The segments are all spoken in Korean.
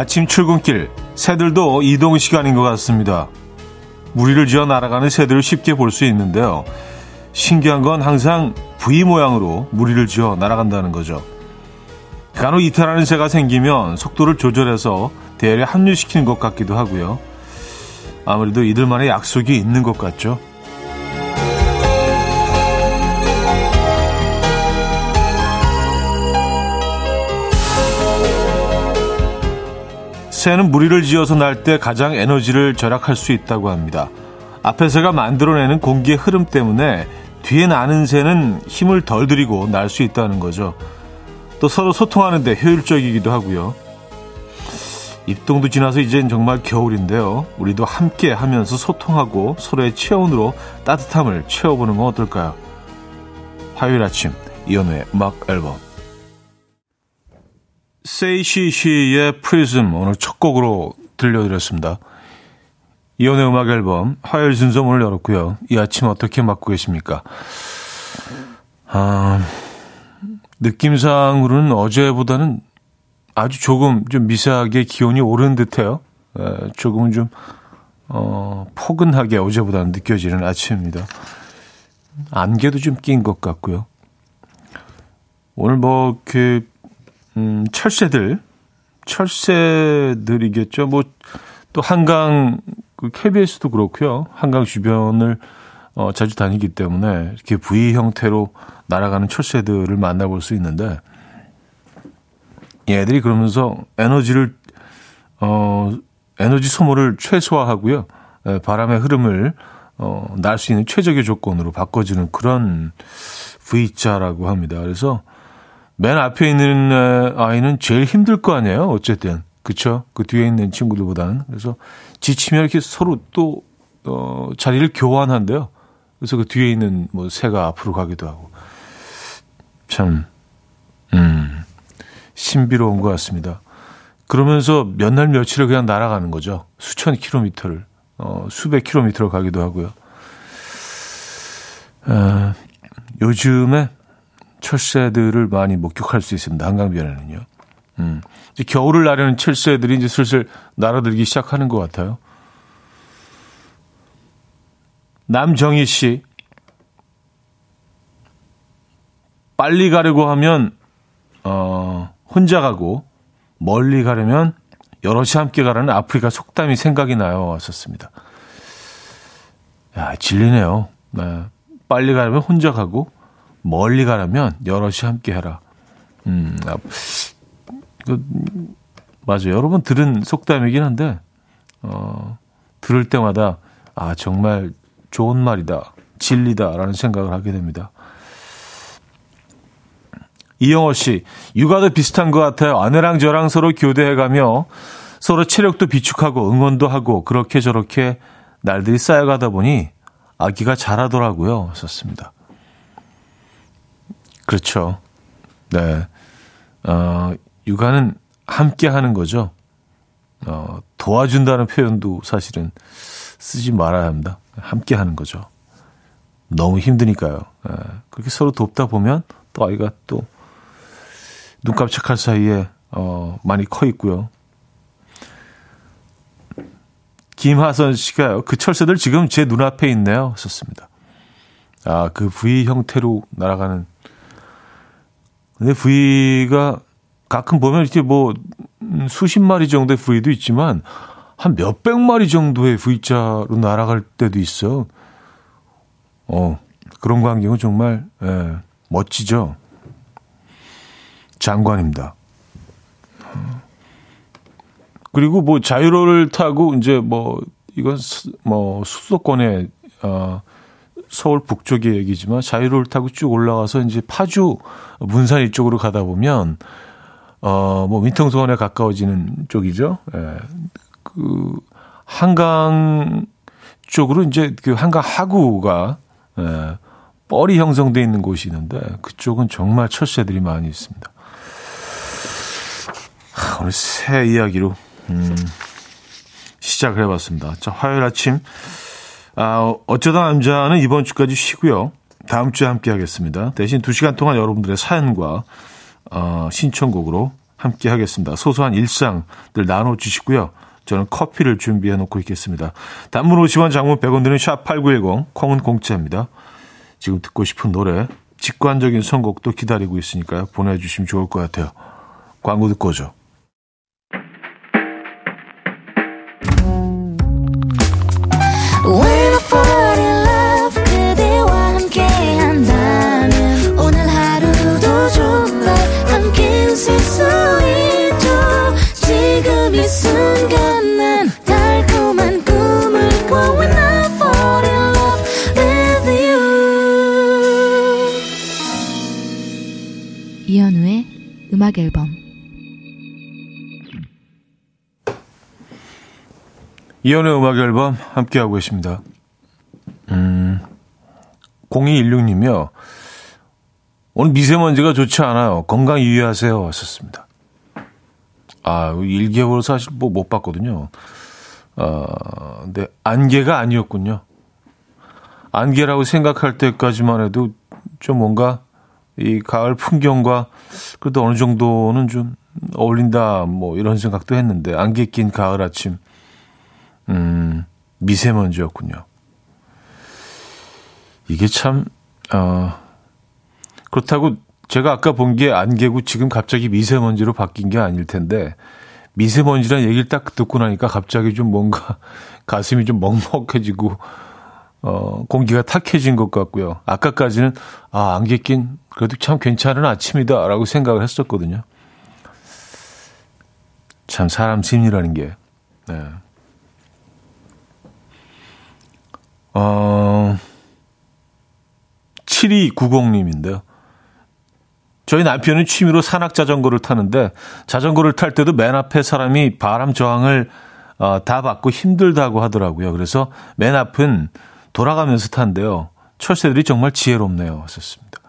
아침 출근길 새들도 이동 시간인 것 같습니다. 무리를 지어 날아가는 새들을 쉽게 볼 수 있는데요. 신기한 건 항상 V 모양으로 무리를 지어 날아간다는 거죠. 간혹 이탈하는 새가 생기면 속도를 조절해서 대열에 합류시키는 것 같기도 하고요. 아무래도 이들만의 약속이 있는 것 같죠. 새는 무리를 지어서 날 때 가장 에너지를 절약할 수 있다고 합니다. 앞에 새가 만들어내는 공기의 흐름 때문에 뒤에 나는 새는 힘을 덜 들이고 날 수 있다는 거죠. 또 서로 소통하는데 효율적이기도 하고요. 입동도 지나서 이젠 정말 겨울인데요. 우리도 함께 하면서 소통하고 서로의 체온으로 따뜻함을 채워보는 건 어떨까요? 화요일 아침 이연우의 음악 앨범 세이시시의 프리즘 오늘 첫 곡으로 들려드렸습니다. 이혼의 음악 앨범 화요일 순서 문을 열었고요. 이 아침 어떻게 맞고 계십니까? 아, 느낌상으로는 어제보다는 아주 조금 좀 미세하게 기온이 오른 듯해요. 에, 조금은 좀 어, 포근하게 어제보다는 느껴지는 아침입니다. 안개도 좀 낀 것 같고요. 오늘 뭐 그 음, 철새들, 철새들이겠죠. 뭐, 또 한강, 그 KBS도 그렇고요. 한강 주변을 어, 자주 다니기 때문에 이렇게 V 형태로 날아가는 철새들을 만나볼 수 있는데, 얘들이 그러면서 에너지를, 어, 에너지 소모를 최소화하고요. 에, 바람의 흐름을 어, 날 수 있는 최적의 조건으로 바꿔주는 그런 V자라고 합니다. 그래서 맨 앞에 있는 아이는 제일 힘들 거 아니에요. 어쨌든. 그쵸? 그 뒤에 있는 친구들보다는. 그래서 지치면 이렇게 서로 또, 어, 자리를 교환한대요. 그래서 그 뒤에 있는 뭐 새가 앞으로 가기도 하고. 참, 음, 신비로운 것 같습니다. 그러면서 몇 날 며칠을 그냥 날아가는 거죠. 수천 킬로미터를, 어, 수백 킬로미터를 가기도 하고요. 어, 요즘에 철새들을 많이 목격할 수 있습니다. 한강변에는요. 음. 이제 겨울을 나려는 철새들이 이제 슬슬 날아들기 시작하는 것 같아요. 남정희 씨. 빨리 가려고 하면, 어, 혼자 가고, 멀리 가려면 여럿이 함께 가라는 아프리카 속담이 생각이 나요. 왔었습니다. 야, 진리네요. 네. 빨리 가려면 혼자 가고, 멀리 가려면 여럿이 함께 해라. 음, 아, 그, 맞아요. 여러 분 들은 속담이긴 한데, 어, 들을 때마다, 아, 정말 좋은 말이다. 진리다라는 생각을 하게 됩니다. 이영호 씨, 육아도 비슷한 것 같아요. 아내랑 저랑 서로 교대해가며 서로 체력도 비축하고 응원도 하고 그렇게 저렇게 날들이 쌓여가다 보니 아기가 자라더라고요. 썼습니다. 그렇죠. 네. 어, 육아는 함께 하는 거죠. 어, 도와준다는 표현도 사실은 쓰지 말아야 합니다. 함께 하는 거죠. 너무 힘드니까요. 예, 그렇게 서로 돕다 보면 또 아이가 또 눈 깜짝할 사이에 어, 많이 커 있고요. 김하선 씨가요. 그 철새들 지금 제 눈앞에 있네요. 썼습니다. 아, 그 V 형태로 날아가는 근데 V가 가끔 보면 이렇게 뭐 수십 마리 정도의 V도 있지만 한 몇백 마리 정도의 V자로 날아갈 때도 있어. 어, 그런 광경은 정말 예, 멋지죠. 장관입니다. 그리고 뭐 자유로를 타고 이제 뭐 이건 뭐 수도권에 어 서울 북쪽의 얘기지만 자유로를 타고 쭉 올라가서 이제 파주 문산 이쪽으로 가다 보면 어뭐 민통선에 가까워지는 쪽이죠. 예. 그 한강 쪽으로 이제 그 한강 하구가 예. 뻘이 형성돼 있는 곳이 있는데 그쪽은 정말 철새들이 많이 있습니다. 하, 오늘 새 이야기로 음, 시작을 해봤습니다. 자, 화요일 아침 아, 어쩌다 남자는 이번 주까지 쉬고요. 다음 주에 함께 하겠습니다. 대신 2시간 동안 여러분들의 사연과 어, 신청곡으로 함께 하겠습니다. 소소한 일상들 나눠주시고요. 저는 커피를 준비해 놓고 있겠습니다. 단문 50원, 장문 100원 드는 샵8910, 콩은 공짜입니다. 지금 듣고 싶은 노래, 직관적인 선곡도 기다리고 있으니까요. 보내주시면 좋을 것 같아요. 광고 듣고 오죠. 음악 앨범 이연의 음악 앨범 함께하고 계십니다. 음, 0216님이요. 오늘 미세먼지가 좋지 않아요. 건강 유의하세요. 왔었습니다. 아, 일개월 사실 뭐 못 봤거든요. 어, 근데 안개가 아니었군요. 안개라고 생각할 때까지만 해도 좀 뭔가 이 가을 풍경과 그래도 어느 정도는 좀 어울린다 뭐 이런 생각도 했는데 안개 낀 가을 아침 음 미세먼지였군요. 이게 참 어, 그렇다고 제가 아까 본 게 안개고 지금 갑자기 미세먼지로 바뀐 게 아닐 텐데 미세먼지란 얘기를 딱 듣고 나니까 갑자기 좀 뭔가 가슴이 좀 먹먹해지고 어, 공기가 탁해진 것 같고요. 아까까지는, 아, 안개 낀, 그래도 참 괜찮은 아침이다. 라고 생각을 했었거든요. 참, 사람 심리라는 게, 네. 어, 7290님인데요. 저희 남편은 취미로 산악 자전거를 타는데 자전거를 탈 때도 맨 앞에 사람이 바람 저항을 어, 다 받고 힘들다고 하더라고요. 그래서 맨 앞은 돌아가면서 탄데요. 철새들이 정말 지혜롭네요. 하셨습니다.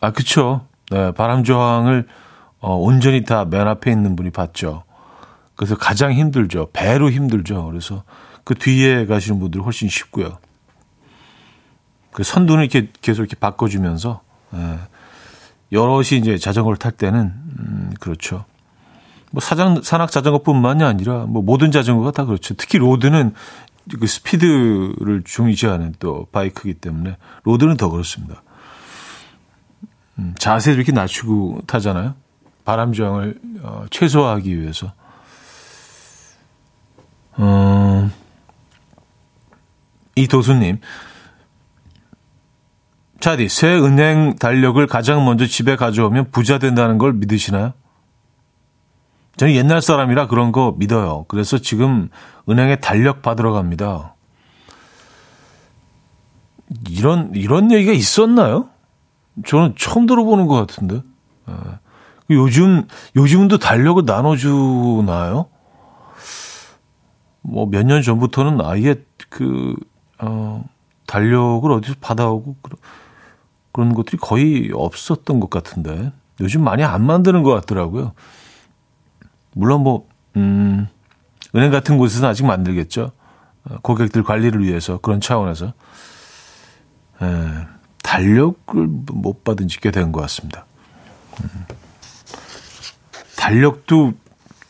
아, 그쵸. 네, 바람 저항을 어, 온전히 다 맨 앞에 있는 분이 봤죠. 그래서 가장 힘들죠. 배로 힘들죠. 그래서 그 뒤에 가시는 분들 훨씬 쉽고요. 그 선두는 이렇게 계속 이렇게 바꿔주면서, 예, 여럿이 이제 자전거를 탈 때는, 음, 그렇죠. 뭐 사장, 산악 자전거뿐만이 아니라 뭐 모든 자전거가 다 그렇죠. 특히 로드는 그 스피드를 중시하는 또 바이크이기 때문에 로드는 더 그렇습니다. 음, 자세를 이렇게 낮추고 타잖아요. 바람 저항을 어, 최소화하기 위해서. 어, 이 도수님, 차디, 새 은행 달력을 가장 먼저 집에 가져오면 부자 된다는 걸 믿으시나요? 저는 옛날 사람이라 그런 거 믿어요. 그래서 지금 은행에 달력 받으러 갑니다. 이런, 이런 얘기가 있었나요? 저는 처음 들어보는 것 같은데. 예. 요즘, 요즘도 달력을 나눠주나요? 뭐 몇 년 전부터는 아예 그, 어, 달력을 어디서 받아오고 그런, 그런 것들이 거의 없었던 것 같은데. 요즘 많이 안 만드는 것 같더라고요. 물론 뭐, 음, 은행 같은 곳에서는 아직 만들겠죠. 어, 고객들 관리를 위해서 그런 차원에서. 에, 달력을 못 받은 지 꽤 된 것 같습니다. 음. 달력도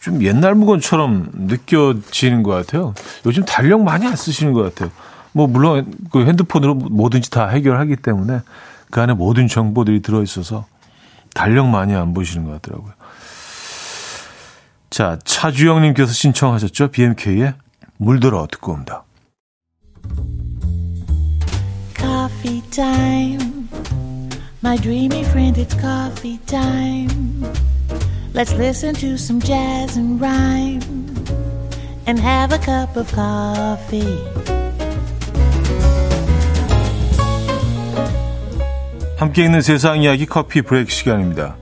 좀 옛날 물건처럼 느껴지는 것 같아요. 요즘 달력 많이 안 쓰시는 것 같아요. 뭐, 물론 그 핸드폰으로 뭐든지 다 해결하기 때문에 그 안에 모든 정보들이 들어 있어서 달력 많이 안 보시는 것 같더라고요. 자, 차주영님께서 신청하셨죠? BMK의 물들어 듣고 옵니다. Coffee time. My dreamy friend, it's coffee time. Let's listen to some jazz and rhyme and have a cup of coffee. 함께 있는 세상 이야기 커피 브레이크 시간입니다.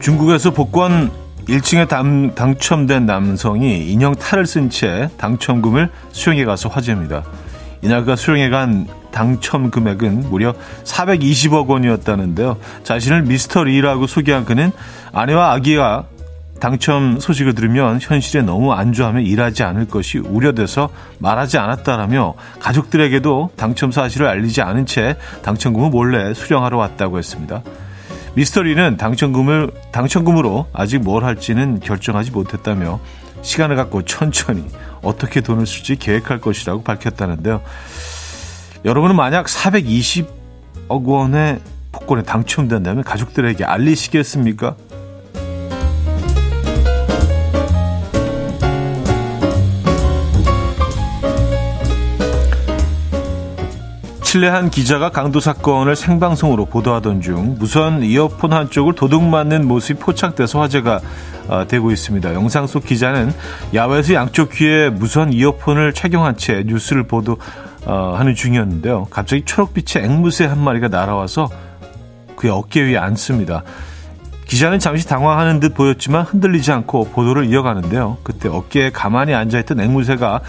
중국에서 복권 1층에 당, 당첨된 남성이 인형 탈을 쓴 채 당첨금을 수령해 가서 화제입니다. 이날 그 수령해 간 당첨 금액은 무려 420억 원이었다는데요. 자신을 미스터 리라고 소개한 그는 아내와 아기가 당첨 소식을 들으면 현실에 너무 안주하며 일하지 않을 것이 우려돼서 말하지 않았다라며 가족들에게도 당첨 사실을 알리지 않은 채 당첨금을 몰래 수령하러 왔다고 했습니다. 미스터리는 당첨금을 당첨금으로 아직 뭘 할지는 결정하지 못했다며 시간을 갖고 천천히 어떻게 돈을 쓸지 계획할 것이라고 밝혔다는데요. 여러분은 만약 420억 원의 복권에 당첨된다면 가족들에게 알리시겠습니까? 칠레 한 기자가 강도 사건을 생방송으로 보도하던 중 무선 이어폰 한쪽을 도둑 맞는 모습이 포착돼서 화제가 어, 되고 있습니다. 영상 속 기자는 야외에서 양쪽 귀에 무선 이어폰을 착용한 채 뉴스를 보도하는 중이었는데요. 갑자기 초록빛의 앵무새 한 마리가 날아와서 그의 어깨 위에 앉습니다. 기자는 잠시 당황하는 듯 보였지만 흔들리지 않고 보도를 이어가는데요. 그때 어깨에 가만히 앉아있던 앵무새가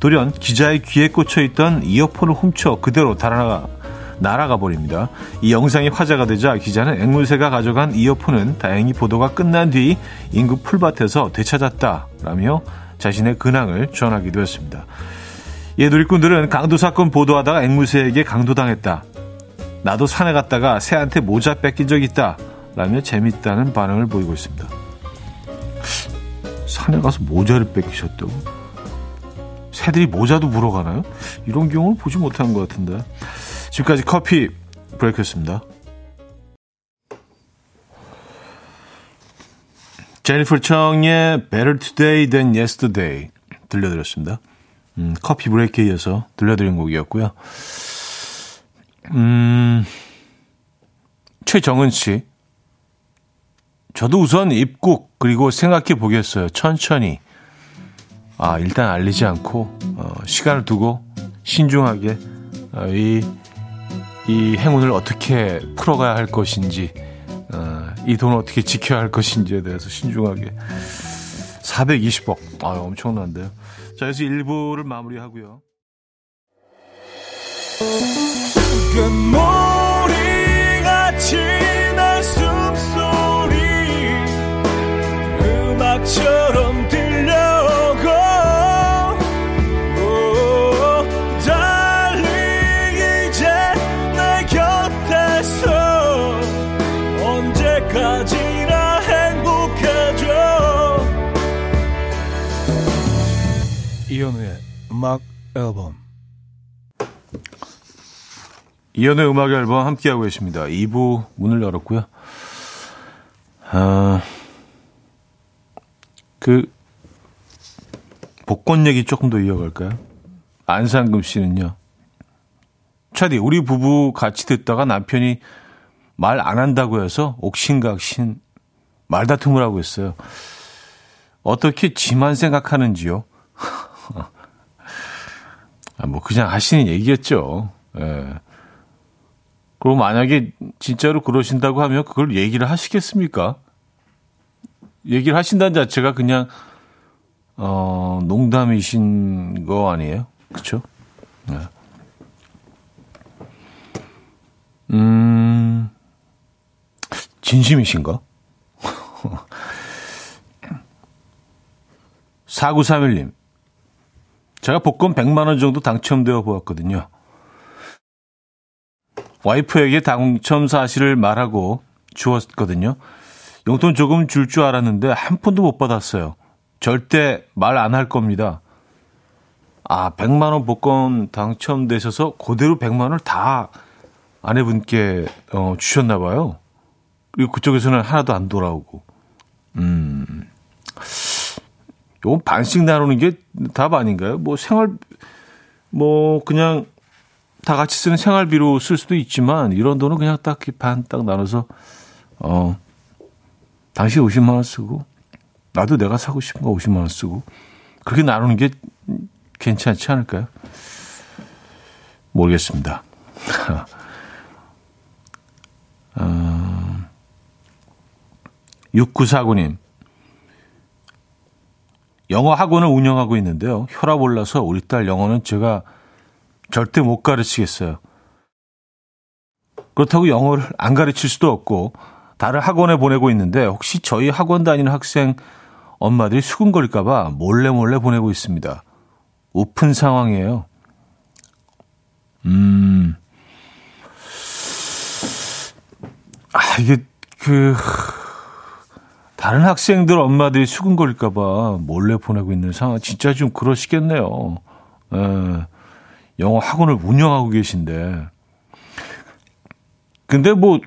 돌연 기자의 귀에 꽂혀 있던 이어폰을 훔쳐 그대로 달아나가 날아가 버립니다. 이 영상이 화제가 되자 기자는 앵무새가 가져간 이어폰은 다행히 보도가 끝난 뒤 인구 풀밭에서 되찾았다라며 자신의 근황을 전하기도 했습니다. 예, 누리꾼들은 강도 사건 보도하다가 앵무새에게 강도당했다. 나도 산에 갔다가 새한테 모자 뺏긴 적 있다. 라며 재밌다는 반응을 보이고 있습니다. 산에 가서 모자를 뺏기셨다고? 새들이 모자도 물어가나요? 이런 경우는 보지 못한 것 같은데. 지금까지 커피 브레이크였습니다. 제니퍼 청의 Better Today Than Yesterday 들려드렸습니다. 음, 커피 브레이크에 이어서 들려드린 곡이었고요. 음, 최정은 씨. 저도 우선 입국 그리고 생각해 보겠어요. 천천히. 아, 일단 알리지 않고, 어, 시간을 두고 신중하게, 어, 이, 이 행운을 어떻게 풀어가야 할 것인지, 어, 이 돈을 어떻게 지켜야 할 것인지에 대해서 신중하게. 420억. 아 엄청난데요. 자, 그래서 1부를 마무리하고요. 숨소리 음악처럼 음악 앨범 이현우의 음악 앨범 함께하고 계십니다. 2부 문을 열었고요. 아, 그 복권 얘기 조금 더 이어갈까요? 안상금 씨는요. 차디 우리 부부 같이 듣다가 남편이 말 안 한다고 해서 옥신각신 말다툼을 하고 있어요. 어떻게 지만 생각하는지요? 아, 뭐 그냥 하시는 얘기겠죠. 예. 그럼 만약에 진짜로 그러신다고 하면 그걸 얘기를 하시겠습니까? 얘기를 하신다는 자체가 그냥 어, 농담이신 거 아니에요? 네. 음, 진심이신가? 4931님. 제가 복권 100만 원 정도 당첨되어 보았거든요. 와이프에게 당첨 사실을 말하고 주었거든요. 용돈 조금 줄줄 알았는데 한 푼도 못 받았어요. 절대 말 안 할 겁니다. 아, 100만 원 복권 당첨되셔서 그대로 100만 원을 다 아내분께 어, 주셨나 봐요. 그리고 그쪽에서는 하나도 안 돌아오고. 음. 요건 반씩 나누는 게 답 아닌가요? 뭐 생활, 뭐 그냥 다 같이 쓰는 생활비로 쓸 수도 있지만 이런 돈은 그냥 딱 반 딱 나눠서 어 당신 50만 원 쓰고 나도 내가 사고 싶은 거 50만 원 쓰고 그렇게 나누는 게 괜찮지 않을까요? 모르겠습니다. 어, 6949님 영어 학원을 운영하고 있는데요. 혈압 올라서 우리 딸 영어는 제가 절대 못 가르치겠어요. 그렇다고 영어를 안 가르칠 수도 없고 다른 학원에 보내고 있는데 혹시 저희 학원 다니는 학생 엄마들이 수근거릴까봐 몰래 몰래 보내고 있습니다. 오픈 상황이에요. 음, 아, 이게, 그, 다른 학생들 엄마들이 수근거릴까봐 몰래 보내고 있는 상황, 진짜 좀 그러시겠네요. 에, 예, 영어 학원을 운영하고 계신데. 근데 뭐,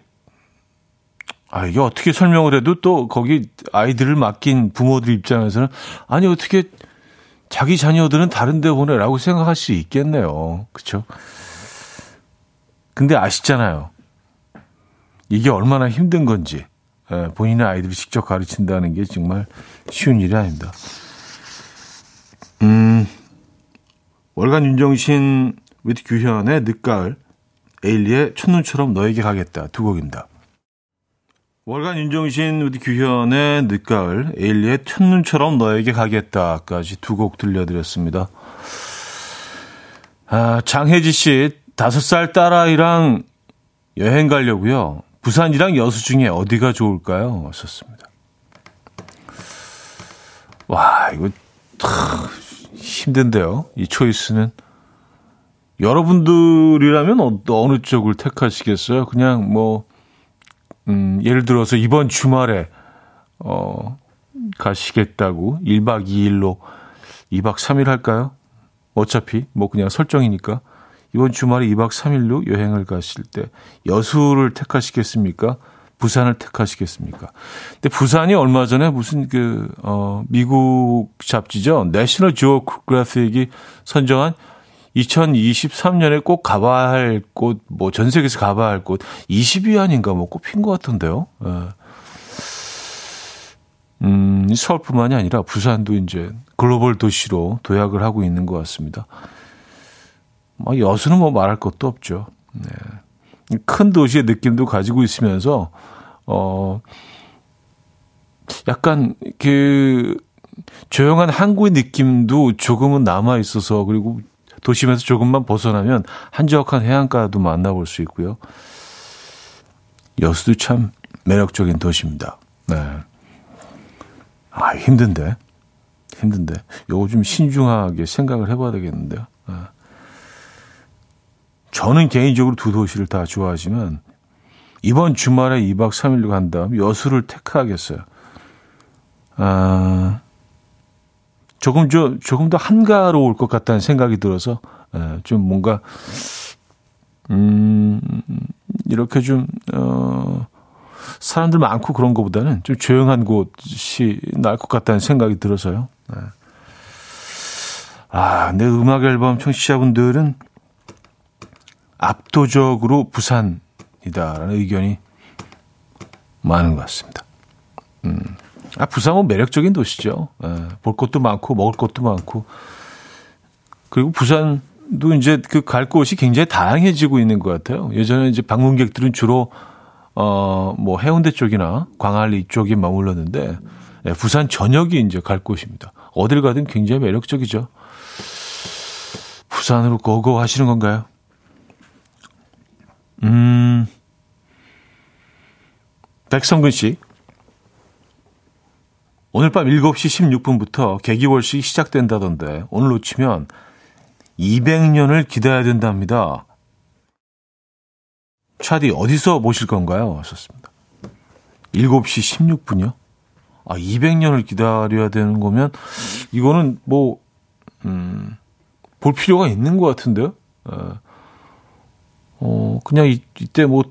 아, 이게 어떻게 설명을 해도 또 거기 아이들을 맡긴 부모들 입장에서는 아니, 어떻게 자기 자녀들은 다른 데 보내라고 생각할 수 있겠네요. 그쵸? 근데 아시잖아요. 이게 얼마나 힘든 건지. 예, 본인의 아이들을 직접 가르친다는 게 정말 쉬운 일이 아닙니다. 음, 월간 윤종신 with 규현의 늦가을, 에일리의 첫눈처럼 너에게 가겠다 두 곡입니다. 월간 윤정신 우디 규현의 늦가을, 에일리의 첫눈처럼 너에게 가겠다까지 두 곡 들려드렸습니다. 아, 장혜지 씨, 다섯 살 딸아이랑 여행 가려고요. 부산이랑 여수 중에 어디가 좋을까요? 왔었습니다. 와, 이거 참 힘든데요. 이 초이스는. 여러분들이라면 어, 어느 쪽을 택하시겠어요? 그냥 뭐 음, 예를 들어서 이번 주말에 어, 가시겠다고 1박 2일로 2박 3일 할까요? 어차피 뭐 그냥 설정이니까 이번 주말에 2박 3일로 여행을 가실 때 여수를 택하시겠습니까? 부산을 택하시겠습니까? 근데 부산이 얼마 전에 무슨 그, 어, 미국 잡지죠. 내셔널 지오그래픽이 선정한 2023년에 꼭 가봐야 할 곳, 뭐 전 세계에서 가봐야 할 곳, 20위 아닌가 뭐 꼽힌 것 같은데요. 예. 음, 서울뿐만이 아니라 부산도 이제 글로벌 도시로 도약을 하고 있는 것 같습니다. 뭐 여수는 뭐 말할 것도 없죠. 네. 큰 도시의 느낌도 가지고 있으면서 어 약간 그 조용한 항구의 느낌도 조금은 남아 있어서 그리고 도심에서 조금만 벗어나면 한적한 해안가도 만나볼 수 있고요. 여수도 참 매력적인 도시입니다. 네. 아, 힘든데. 힘든데. 요거 좀 신중하게 생각을 해봐야 되겠는데요. 네. 저는 개인적으로 두 도시를 다 좋아하지만 이번 주말에 2박 3일로 간 다음 여수를 택하겠어요. 아, 조금 저 조금 더 한가로울 것 같다는 생각이 들어서 에, 좀 뭔가 음 이렇게 좀 어, 사람들 많고 그런 것보다는 좀 조용한 곳이 나을 것 같다는 생각이 들어서요. 네. 아, 내 음악 앨범 청취자분들은 압도적으로 부산이다라는 의견이 많은 것 같습니다. 음. 아, 부산은 매력적인 도시죠. 예, 볼 것도 많고 먹을 것도 많고 그리고 부산도 이제 그 갈 곳이 굉장히 다양해지고 있는 것 같아요. 예전에 이제 방문객들은 주로 어 뭐 해운대 쪽이나 광안리 쪽에 머물렀는데 예, 부산 전역이 이제 갈 곳입니다. 어딜 가든 굉장히 매력적이죠. 부산으로 고고 하시는 건가요? 음. 백성근 씨. 오늘 밤 7시 16분부터 개기월식이 시작된다던데 오늘 놓치면 200년을 기다려야 된답니다. 차디 어디서 모실 건가요? 하셨습니다. 7시 16분이요? 아, 200년을 기다려야 되는 거면 이거는 뭐, 음, 볼 필요가 있는 것 같은데요? 어, 어 그냥 이, 이때 뭐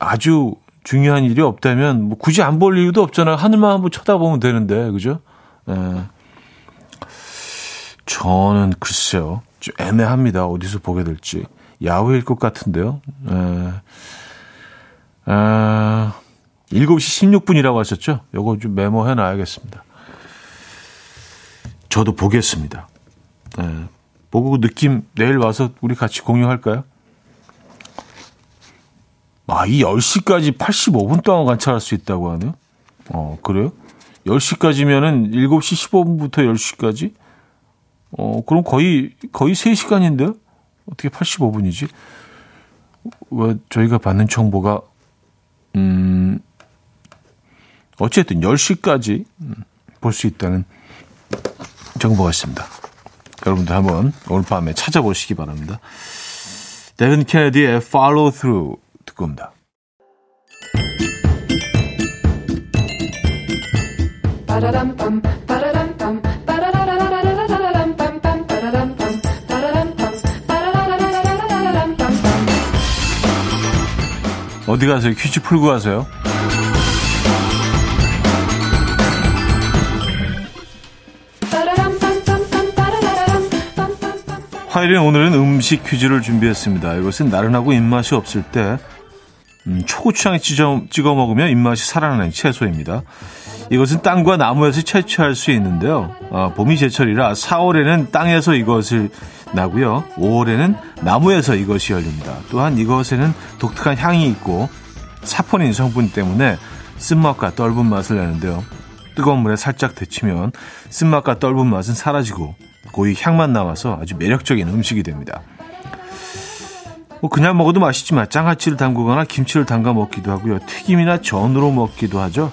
아주 중요한 일이 없다면 뭐 굳이 안 볼 이유도 없잖아요. 하늘만 한번 쳐다보면 되는데 그죠? 예. 저는 글쎄요. 좀 애매합니다. 어디서 보게 될지. 야외일 것 같은데요. 예. 아, 7시 16분이라고 하셨죠? 요거 좀 메모해 놔야겠습니다. 저도 보겠습니다. 예. 보고 그 느낌 내일 와서 우리 같이 공유할까요? 아, 이 10시까지 85분 동안 관찰할 수 있다고 하네요. 어, 그래요? 10시까지면은 7시 15분부터 10시까지? 어, 그럼 거의, 거의 3시간인데요? 어떻게 85분이지? 왜 저희가 받는 정보가, 음, 어쨌든 10시까지 볼 수 있다는 정보가 있습니다. 여러분들 한번 오늘 밤에 찾아보시기 바랍니다. 데빈 케네디의 Follow Through 듣고 옵니다. 어디 가세요? 퀴즈 풀고 가세요? 화요일엔 오늘은 음식 퀴즈를 준비했습니다. 이것은 나른하고 입맛이 없을 때 음, 초고추장에 찍어, 찍어 먹으면 입맛이 살아나는 채소입니다. 이것은 땅과 나무에서 채취할 수 있는데요. 아, 봄이 제철이라 4월에는 땅에서 이것을 나고요. 5월에는 나무에서 이것이 열립니다. 또한 이것에는 독특한 향이 있고 사포닌 성분 때문에 쓴맛과 떫은 맛을 내는데요. 뜨거운 물에 살짝 데치면 쓴맛과 떫은 맛은 사라지고 고이 향만 나와서 아주 매력적인 음식이 됩니다. 뭐 그냥 먹어도 맛있지만 장아찌를 담그거나 김치를 담가 먹기도 하고요. 튀김이나 전으로 먹기도 하죠.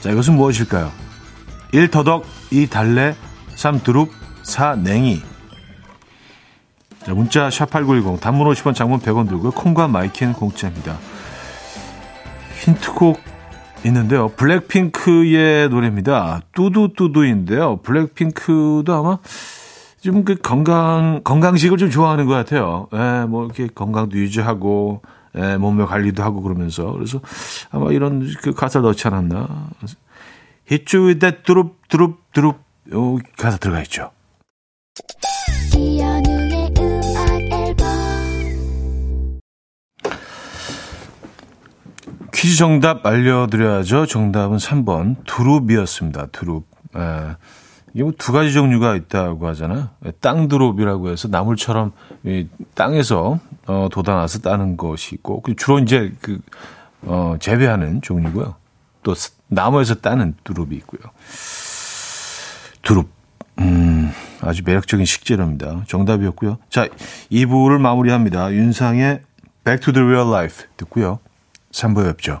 자, 이것은 무엇일까요? 1 더덕, 2 달래, 3 두릅, 4 냉이. 자, 문자 샵8910 단문 50원 장문 100원 들고요. 콩과 마이케이는 공짜입니다. 힌트곡 있는데요. 블랙핑크의 노래입니다. 뚜두뚜두인데요. 블랙핑크도 아마 좀 그 건강, 건강식을 좀 좋아하는 것 같아요. 예, 뭐 이렇게 건강도 유지하고, 예, 몸매 관리도 하고 그러면서. 그래서 아마 이런 그 가사 넣지 않았나. Hit you with that 두릅, 두릅, 두릅. 요 가사 들어가 있죠. 퀴즈 정답 알려드려야죠. 정답은 3번 두릅이었습니다. 두릅. 에, 이게 뭐 두 가지 종류가 있다고 하잖아요. 땅두릅이라고 해서 나물처럼 이 땅에서 어, 돋아나서 따는 것이 있고 그 주로 이제 그 어, 재배하는 종류고요. 또 나무에서 따는 두릅이 있고요. 두릅. 음, 아주 매력적인 식재료입니다. 정답이었고요. 자, 2부를 마무리합니다. 윤상의 Back to the Real Life 듣고요. 3부에 뵙죠.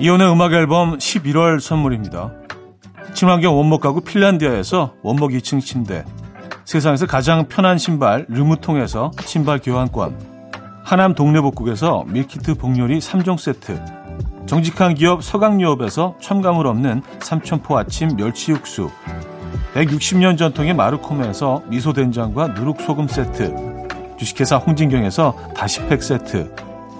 이현우의 음악 앨범 11월 선물입니다. 친환경 원목 가구 핀란디아에서 원목 2층 침대. 세상에서 가장 편한 신발 르무통에서 신발 교환권. 하남 동네복국에서 밀키트 복요리 3종 세트. 정직한 기업 서강유업에서 첨가물 없는 삼천포 아침 멸치 육수. 160년 전통의 마르코메에서 미소된장과 누룩소금 세트. 주식회사 홍진경에서 다시팩 세트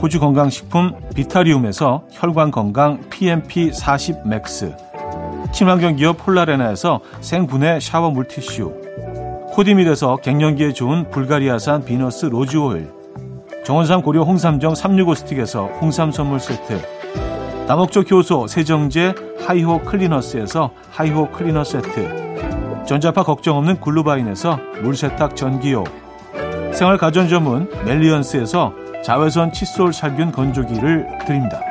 호주 건강식품 비타리움에서 혈관 건강 PMP 40 맥스. 친환경 기업 폴라레나에서 생분해 샤워 물티슈. 코디밀에서 갱년기에 좋은 불가리아산 비너스 로즈 오일. 정원삼 고려 홍삼정 365스틱에서 홍삼 선물 세트. 다목적 효소 세정제 하이호 클리너스에서 하이호 클리너 세트. 전자파 걱정 없는 글루바인에서 물세탁 전기요. 생활 가전 전문 멜리언스에서 자외선 칫솔 살균 건조기를 드립니다.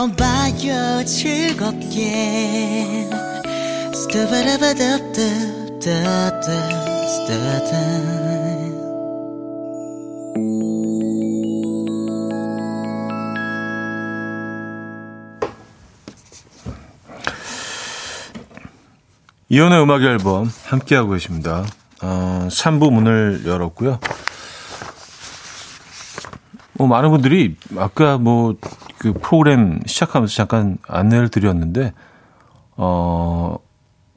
들어봐요 즐겁게 이연의 음악 앨범 함께하고 계십니다. 어, 3부 문을 열었고요. 뭐 많은 분들이 아까 뭐 그 프로그램 시작하면서 잠깐 안내를 드렸는데 어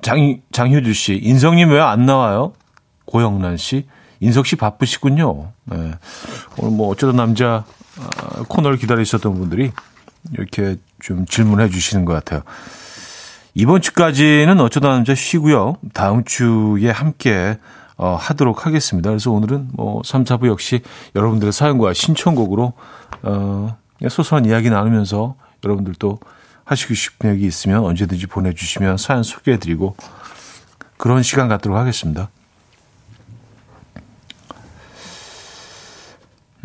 장, 장효주 씨, 인성님 왜 안 나와요? 고영란 씨, 인석 씨 바쁘시군요. 네. 오늘 뭐 어쩌다 남자 아, 코너를 기다리셨던 분들이 이렇게 좀 질문해 주시는 것 같아요. 이번 주까지는 어쩌다 남자 쉬고요. 다음 주에 함께 어, 하도록 하겠습니다. 그래서 오늘은 뭐 3, 4부 역시 여러분들의 사연과 신청곡으로 어, 소소한 이야기 나누면서 여러분들도 하시고 싶은 얘기 있으면 언제든지 보내주시면 사연 소개해드리고 그런 시간 갖도록 하겠습니다.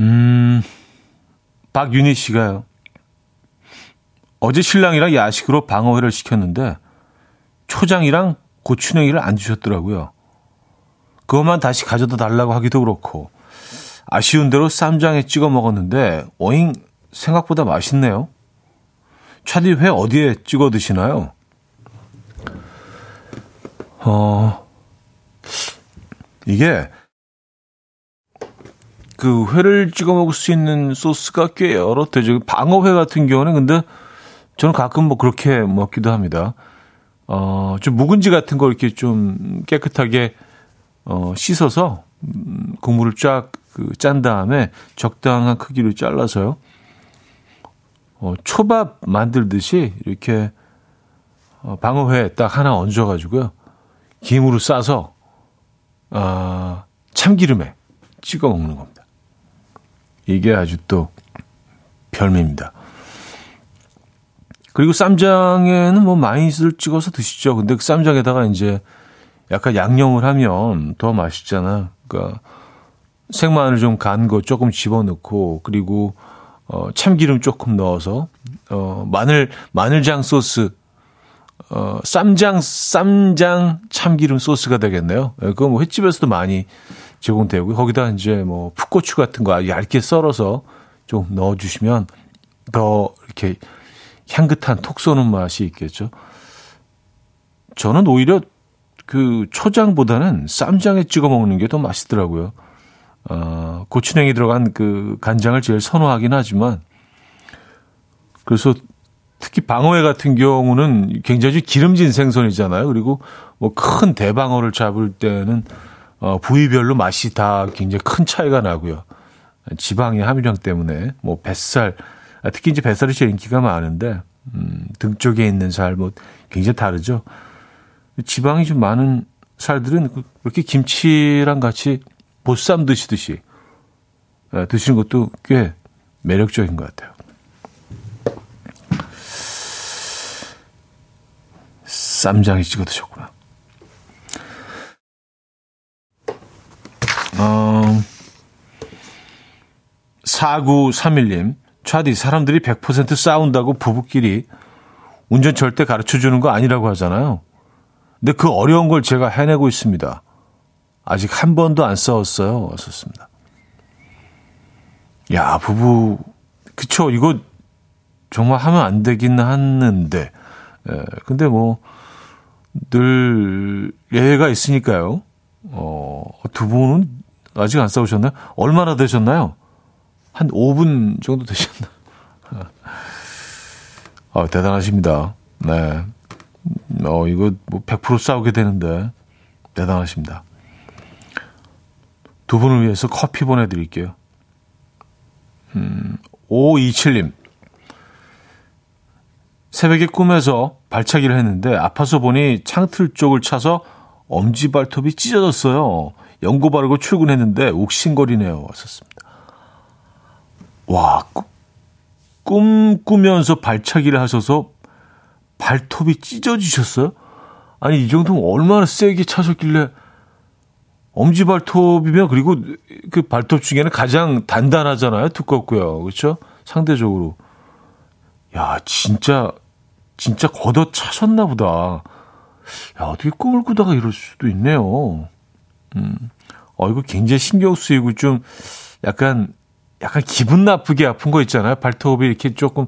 음, 박윤희 씨가요. 어제 신랑이랑 야식으로 방어회를 시켰는데 초장이랑 고추냉이를 안 주셨더라고요. 그것만 다시 가져다 달라고 하기도 그렇고 아쉬운 대로 쌈장에 찍어 먹었는데 어잉 생각보다 맛있네요. 차디 회 어디에 찍어 드시나요? 어 이게 그 회를 찍어 먹을 수 있는 소스가 꽤 여러 되죠. 방어회 같은 경우는 근데 저는 가끔 뭐 그렇게 먹기도 합니다. 어, 좀 묵은지 같은 거 이렇게 좀 깨끗하게 어, 씻어서 음, 국물을 쫙 그 짠 다음에 적당한 크기로 잘라서요. 어, 초밥 만들듯이 이렇게 어, 방어회 딱 하나 얹어가지고요. 김으로 싸서 어, 참기름에 찍어 먹는 겁니다. 이게 아주 또 별미입니다. 그리고 쌈장에는 뭐 마이스를 찍어서 드시죠. 근데 그 쌈장에다가 이제 약간 양념을 하면 더 맛있잖아. 그러니까 생마늘 좀 간 거 조금 집어넣고 그리고 어 참기름 조금 넣어서 어 마늘 마늘장 소스 어 쌈장 쌈장 참기름 소스가 되겠네요. 예, 그거 뭐 횟집에서도 많이 제공되고 거기다 이제 뭐 풋고추 같은 거 얇게 썰어서 좀 넣어 주시면 더 이렇게 향긋한 톡 쏘는 맛이 있겠죠. 저는 오히려 그 초장보다는 쌈장에 찍어 먹는 게 더 맛있더라고요. 어, 고추냉이 들어간 그 간장을 제일 선호하긴 하지만 그래서 특히 방어회 같은 경우는 굉장히 기름진 생선이잖아요. 그리고 뭐 큰 대방어를 잡을 때는 어, 부위별로 맛이 다 굉장히 큰 차이가 나고요. 지방의 함유량 때문에 뭐 뱃살 특히 이제 뱃살이 제일 인기가 많은데 음, 등 쪽에 있는 살 뭐 굉장히 다르죠. 지방이 좀 많은 살들은 그, 그렇게 김치랑 같이 보쌈 드시듯이 예, 드시는 것도 꽤 매력적인 것 같아요. 쌈장에 찍어 드셨구나. 어, 4931님, 차디, 사람들이 100% 싸운다고 부부끼리 운전 절대 가르쳐 주는 거 아니라고 하잖아요. 근데 그 어려운 걸 제가 해내고 있습니다. 아직 한 번도 안 싸웠어요. 썼습니다. 야, 부부, 그쵸. 이거 정말 하면 안 되긴 하는데. 예, 근데 뭐, 늘 예외가 있으니까요. 어, 두 분은 아직 안 싸우셨나요? 얼마나 되셨나요? 한 5분 정도 되셨나? 아, 대단하십니다. 네. 어, 이거 뭐 100% 싸우게 되는데 대단하십니다. 두 분을 위해서 커피 보내드릴게요. 음, 527님. 새벽에 꿈에서 발차기를 했는데 아파서 보니 창틀 쪽을 차서 엄지 발톱이 찢어졌어요. 연고 바르고 출근했는데 욱신거리네요. 왔었습니다. 와, 꿈 꾸면서 발차기를 하셔서 발톱이 찢어지셨어요? 아니, 이 정도면 얼마나 세게 차셨길래 엄지 발톱이면 그리고 그 발톱 중에는 가장 단단하잖아요. 두껍고요. 그렇죠? 상대적으로. 야, 진짜, 진짜 걷어 차셨나 보다. 야, 어떻게 꿈을 꾸다가 이럴 수도 있네요. 음, 어, 이거 굉장히 신경 쓰이고 좀 약간, 약간 기분 나쁘게 아픈 거 있잖아요. 발톱이 이렇게 조금,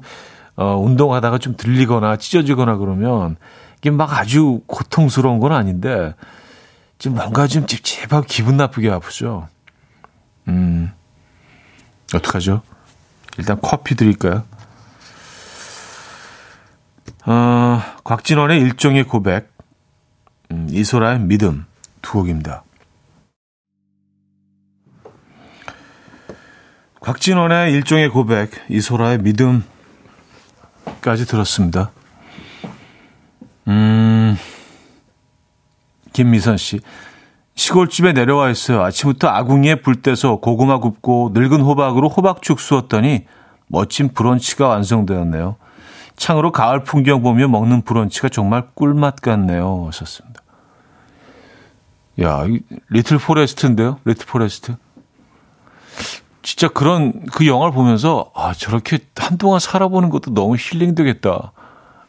어, 운동하다가 좀 들리거나 찢어지거나 그러면 이게 막 아주 고통스러운 건 아닌데, 좀 뭔가 좀 찝찝하고 기분 나쁘게 아프죠. 음, 어떡하죠? 일단 커피 드릴까요? 어, 곽진원의 일종의 고백, 음, 이소라의 믿음 두 곡입니다. 곽진원의 일종의 고백, 이소라의 믿음 까지 들었습니다. 음, 김미선 씨. 시골집에 내려와 있어요. 아침부터 아궁이에 불 떼서 고구마 굽고 늙은 호박으로 호박죽 쑤었더니 멋진 브런치가 완성되었네요. 창으로 가을 풍경 보며 먹는 브런치가 정말 꿀맛 같네요. 하셨습니다. 야, 리틀 포레스트인데요? 리틀 포레스트. 진짜 그런 그 영화를 보면서 아, 저렇게 한동안 살아보는 것도 너무 힐링 되겠다.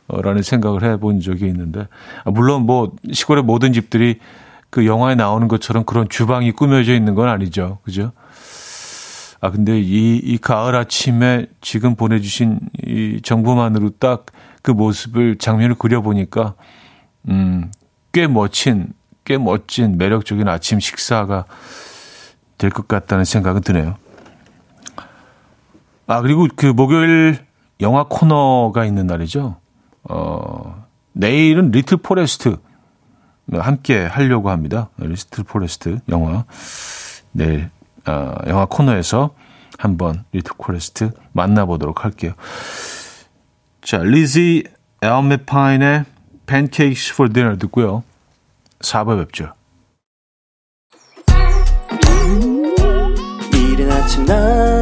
라는 생각을 해본 적이 있는데, 아, 물론 뭐 시골의 모든 집들이 그 영화에 나오는 것처럼 그런 주방이 꾸며져 있는 건 아니죠. 그죠? 아, 근데 이, 이 가을 아침에 지금 보내주신 이 정보만으로 딱 그 모습을, 장면을 그려 보니까, 음, 꽤 멋진, 꽤 멋진 매력적인 아침 식사가 될 것 같다는 생각은 드네요. 아, 그리고 그 목요일 영화 코너가 있는 날이죠. 어, 내일은 리틀 포레스트 함께 하려고 합니다. 리틀 포레스트 영화. 내일 어, 영화 코너에서 한번 리틀 포레스트 만나보도록 할게요. 자, 리지 맥알파인의 Pancakes for Dinner 듣고요. 4부 뵙죠. 이른 아침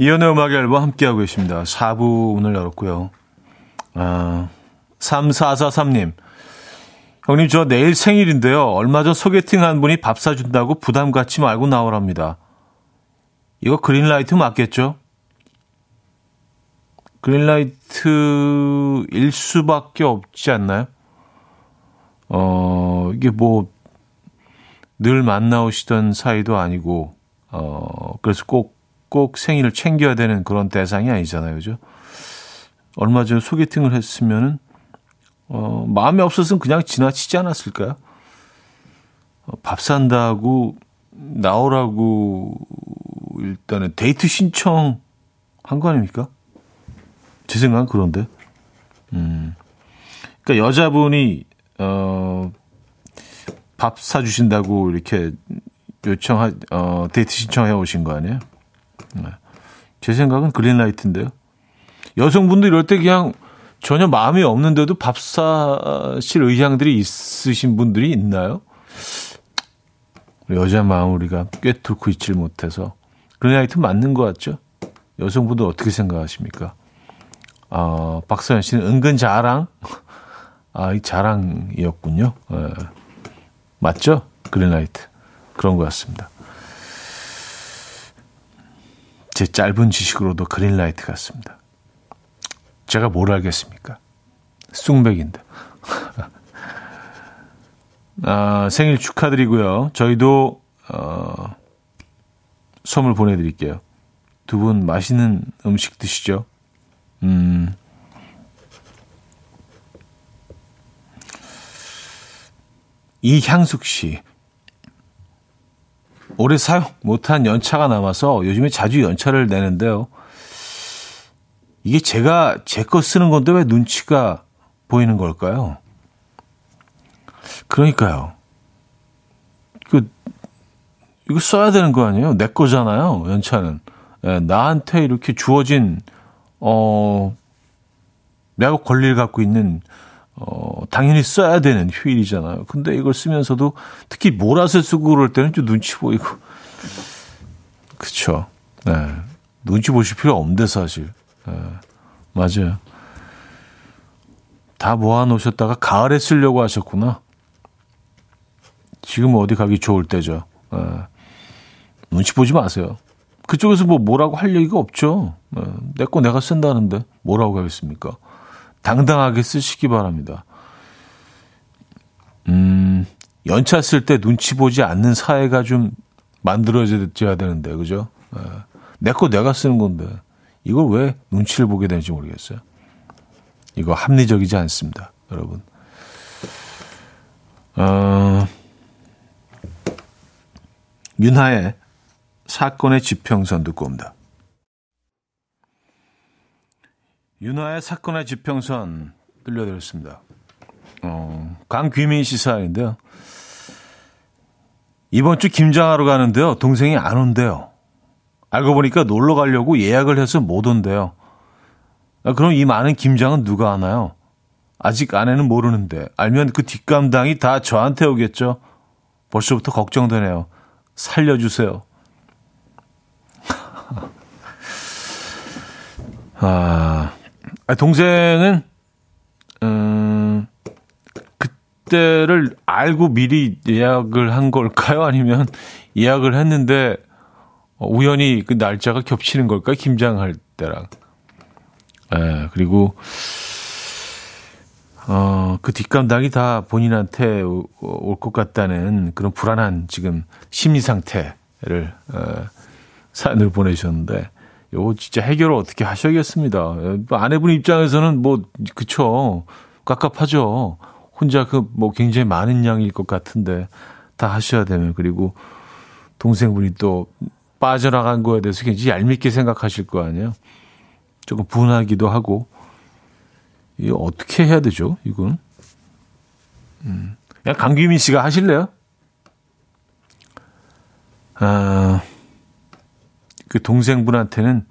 이연의 음악 앨범 함께하고 계십니다. 4부 오늘 열었고요. 아, 3443님. 형님, 저 내일 생일인데요. 얼마 전 소개팅 한 분이 밥 사준다고 부담 갖지 말고 나오랍니다. 이거 그린라이트 맞겠죠? 그린라이트일 수밖에 없지 않나요? 어, 이게 뭐, 늘 만나오시던 사이도 아니고, 어, 그래서 꼭 꼭 생일을 챙겨야 되는 그런 대상이 아니잖아요. 그죠? 얼마 전에 소개팅을 했으면은, 어, 마음이 없었으면 그냥 지나치지 않았을까요? 어, 밥 산다고 나오라고 일단은 데이트 신청 한 거 아닙니까? 제 생각은 그런데. 음. 그러니까 여자분이, 어, 밥 사주신다고 이렇게 요청, 어, 데이트 신청해 오신 거 아니에요? 네. 제 생각은 그린라이트인데요. 여성분도 이럴 때 그냥 전혀 마음이 없는데도 밥 사실 의향들이 있으신 분들이 있나요? 여자 마음 우리가 꿰뚫고 있질 못해서 그린라이트 맞는 것 같죠? 여성분들 어떻게 생각하십니까? 어, 박서연 씨는 은근 자랑? 아, 이 자랑이었군요. 네. 맞죠? 그린라이트. 그런 것 같습니다. 제 짧은 지식으로도 그린라이트 같습니다. 제가 뭘 알겠습니까? 쑥맥인데. 아, 생일 축하드리고요. 저희도 어, 선물 보내드릴게요. 두 분 맛있는 음식 드시죠. 음. 이향숙 씨. 올해 사용 못한 연차가 남아서 요즘에 자주 연차를 내는데요. 이게 제가 제 거 쓰는 건데 왜 눈치가 보이는 걸까요? 그러니까요. 그, 이거 써야 되는 거 아니에요? 내 거잖아요, 연차는. 예, 나한테 이렇게 주어진, 어, 내가 권리를 갖고 있는, 어, 당연히 써야 되는 휴일이잖아요. 근데 이걸 쓰면서도 특히 몰아서 쓰고 그럴 때는 좀 눈치 보이고. 그쵸. 네. 눈치 보실 필요 없는데, 사실. 네. 맞아요. 다 모아놓으셨다가 가을에 쓰려고 하셨구나. 지금 어디 가기 좋을 때죠. 네. 눈치 보지 마세요. 그쪽에서 뭐 뭐라고 할 얘기가 없죠. 네. 내거 내가 쓴다는데 뭐라고 하겠습니까? 당당하게 쓰시기 바랍니다. 음, 연차 쓸 때 눈치 보지 않는 사회가 좀 만들어져야 되는데, 그죠? 네. 내거 내가 쓰는 건데, 이걸 왜 눈치를 보게 되는지 모르겠어요. 이거 합리적이지 않습니다, 여러분. 어, 윤하의 사건의 지평선 듣고 옵니다. 윤하의 사건의 지평선 들려드렸습니다. 어, 강귀민 씨 사연인데요. 이번 주 김장하러 가는데요. 동생이 안 온대요. 알고 보니까 놀러 가려고 예약을 해서 못 온대요. 아, 그럼 이 많은 김장은 누가 하나요? 아직 아내는 모르는데 알면 그 뒷감당이 다 저한테 오겠죠. 벌써부터 걱정되네요. 살려주세요. 아, 동생은 음, 그때를 알고 미리 예약을 한 걸까요? 아니면 예약을 했는데 우연히 그 날짜가 겹치는 걸까요? 김장할 때랑. 예, 그리고 어, 그 뒷감당이 다 본인한테 올 것 같다는 그런 불안한 지금 심리 상태를 어, 사연을 보내주셨는데 요거 진짜 해결을 어떻게 하셔야겠습니다. 뭐 아내분 입장에서는 뭐 그쵸 깝깝하죠. 혼자 그 뭐 굉장히 많은 양일 것 같은데 다 하셔야 되면 그리고 동생분이 또 빠져나간 거에 대해서 굉장히 얄밉게 생각하실 거 아니에요. 조금 분하기도 하고 이거 어떻게 해야 되죠? 이건 음. 그냥 강규민 씨가 하실래요? 아. 그 동생분한테는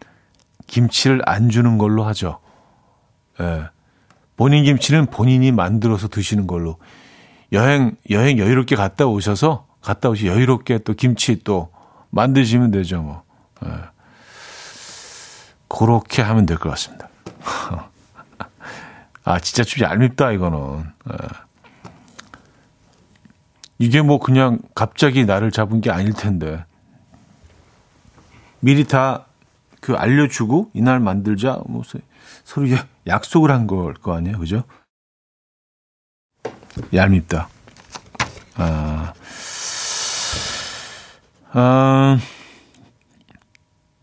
김치를 안 주는 걸로 하죠. 예. 본인 김치는 본인이 만들어서 드시는 걸로. 여행, 여행 여유롭게 갔다 오셔서, 갔다 오시 여유롭게 또 김치 또 만드시면 되죠, 뭐. 예. 그렇게 하면 될 것 같습니다. 아, 진짜 좀 얄밉다, 이거는. 예. 이게 뭐 그냥 갑자기 나를 잡은 게 아닐 텐데. 미리 다 그 알려주고 이날 만들자 뭐 서로 약속을 한 걸 거 아니에요, 그죠? 얄밉다. 아, 아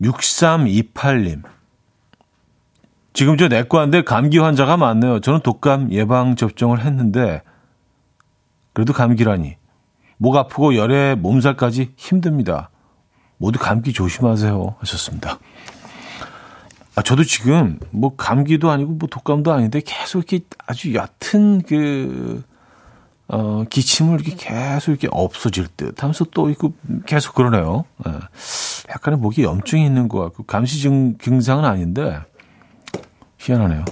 6328님. 지금 저 내과인데 감기 환자가 많네요. 저는 독감 예방 접종을 했는데 그래도 감기라니. 목 아프고 열에 몸살까지 힘듭니다. 모두 감기 조심하세요 하셨습니다. 아, 저도 지금 뭐 감기도 아니고 뭐 독감도 아닌데 계속 이렇게 아주 얕은 그, 어, 기침을 이렇게 계속 이렇게 없어질 듯 하면서 또 이거 계속 그러네요. 예. 약간의 목이 염증이 있는 것 같고 감시 증, 증상은 아닌데 희한하네요.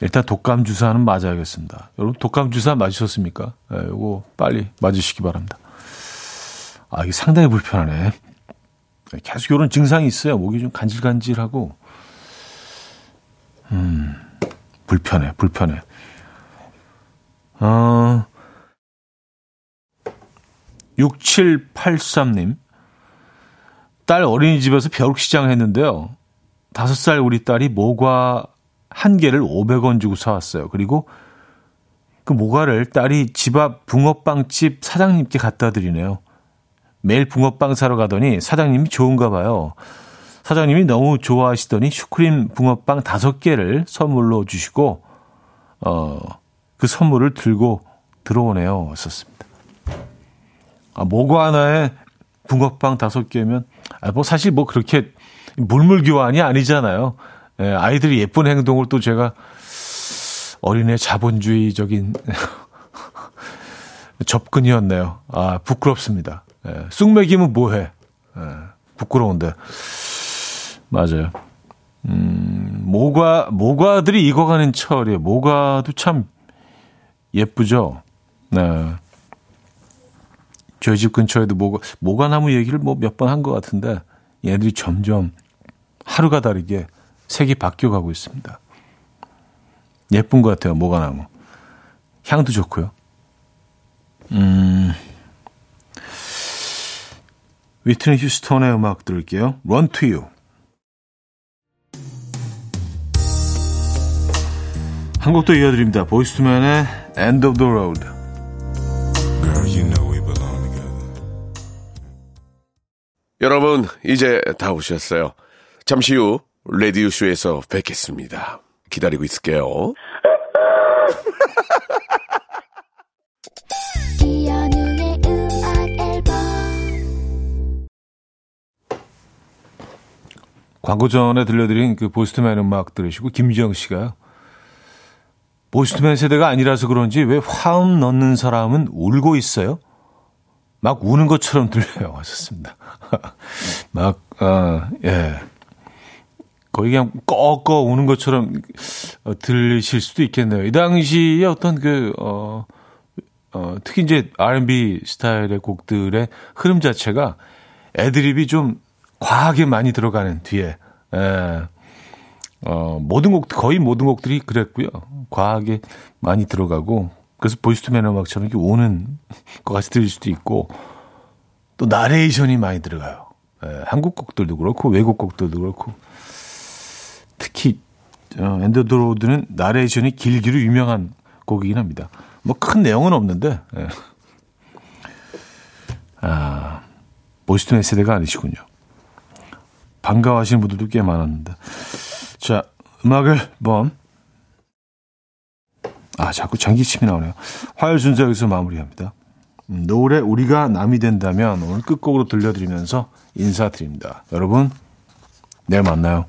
일단 독감 주사는 맞아야겠습니다. 여러분 독감 주사 맞으셨습니까? 예, 이거 빨리 맞으시기 바랍니다. 아, 이게 상당히 불편하네. 계속 이런 증상이 있어요. 목이 좀 간질간질하고. 음, 불편해, 불편해. 어, 6783님. 딸 어린이집에서 벼룩시장 했는데요. 다섯 살 우리 딸이 모과 한 개를 500원 주고 사왔어요. 그리고 그 모과를 딸이 집 앞 붕어빵집 사장님께 갖다 드리네요. 매일 붕어빵 사러 가더니 사장님이 좋은가 봐요. 사장님이 너무 좋아하시더니 슈크림 붕어빵 다섯 개를 선물로 주시고 어, 그 선물을 들고 들어오네요. 썼습니다. 아, 뭐고 하나에 붕어빵 다섯 개면 아, 뭐 사실 뭐 그렇게 물물 교환이 아니잖아요. 예, 아이들이 예쁜 행동을 또 제가 어린애 자본주의적인 접근이었네요. 아, 부끄럽습니다. 예, 쑥맥이면 뭐해? 예, 부끄러운데. 맞아요. 음, 모과, 모과들이 익어가는 철이에요. 모과도 참 예쁘죠? 네. 저희 집 근처에도 모과, 모과나무 얘기를 뭐 몇 번 한 것 같은데, 얘들이 점점 하루가 다르게 색이 바뀌어가고 있습니다. 예쁜 것 같아요, 모과나무. 향도 좋고요. 음, 위트니 휴스턴의 음악 들을게요. Run to You. 한 곡도 이어드립니다. 보이스투맨의 End of the Road. Girl, you know we belong together. 여러분, 이제 다 오셨어요. 잠시 후, 레디오쇼에서 뵙겠습니다. 기다리고 있을게요. 광고 전에 들려드린 그 보이스투맨 음악 들으시고 김지영 씨가 보이스투맨 세대가 아니라서 그런지 왜 화음 넣는 사람은 울고 있어요? 막 우는 것처럼 들려요. 하셨습니다. 막, 어, 예. 거의 그냥 꺼꺼 우는 것처럼 어, 들리실 수도 있겠네요. 이 당시에 어떤 그, 어, 어, 특히 이제 R&B 스타일의 곡들의 흐름 자체가 애드립이 좀 과하게 많이 들어가는 뒤에, 예. 어, 모든 곡, 거의 모든 곡들이 그랬고요. 과하게 많이 들어가고, 그래서 보이스투맨 음악처럼 이렇게 오는 것 같이 들릴 수도 있고, 또 나레이션이 많이 들어가요. 예, 한국 곡들도 그렇고, 외국 곡들도 그렇고, 특히, 어, End of the Road는 나레이션이 길기로 유명한 곡이긴 합니다. 뭐 큰 내용은 없는데, 예. 아, Boyz II Men 세대가 아니시군요. 반가워하시는 분들도 꽤 많았는데. 자, 음악 앨범. 아, 자꾸 잔기침이 나오네요. 화요일 순서 여기서 마무리합니다. 음, 노래 우리가 남이 된다면 오늘 끝곡으로 들려드리면서 인사드립니다. 여러분, 내일 만나요.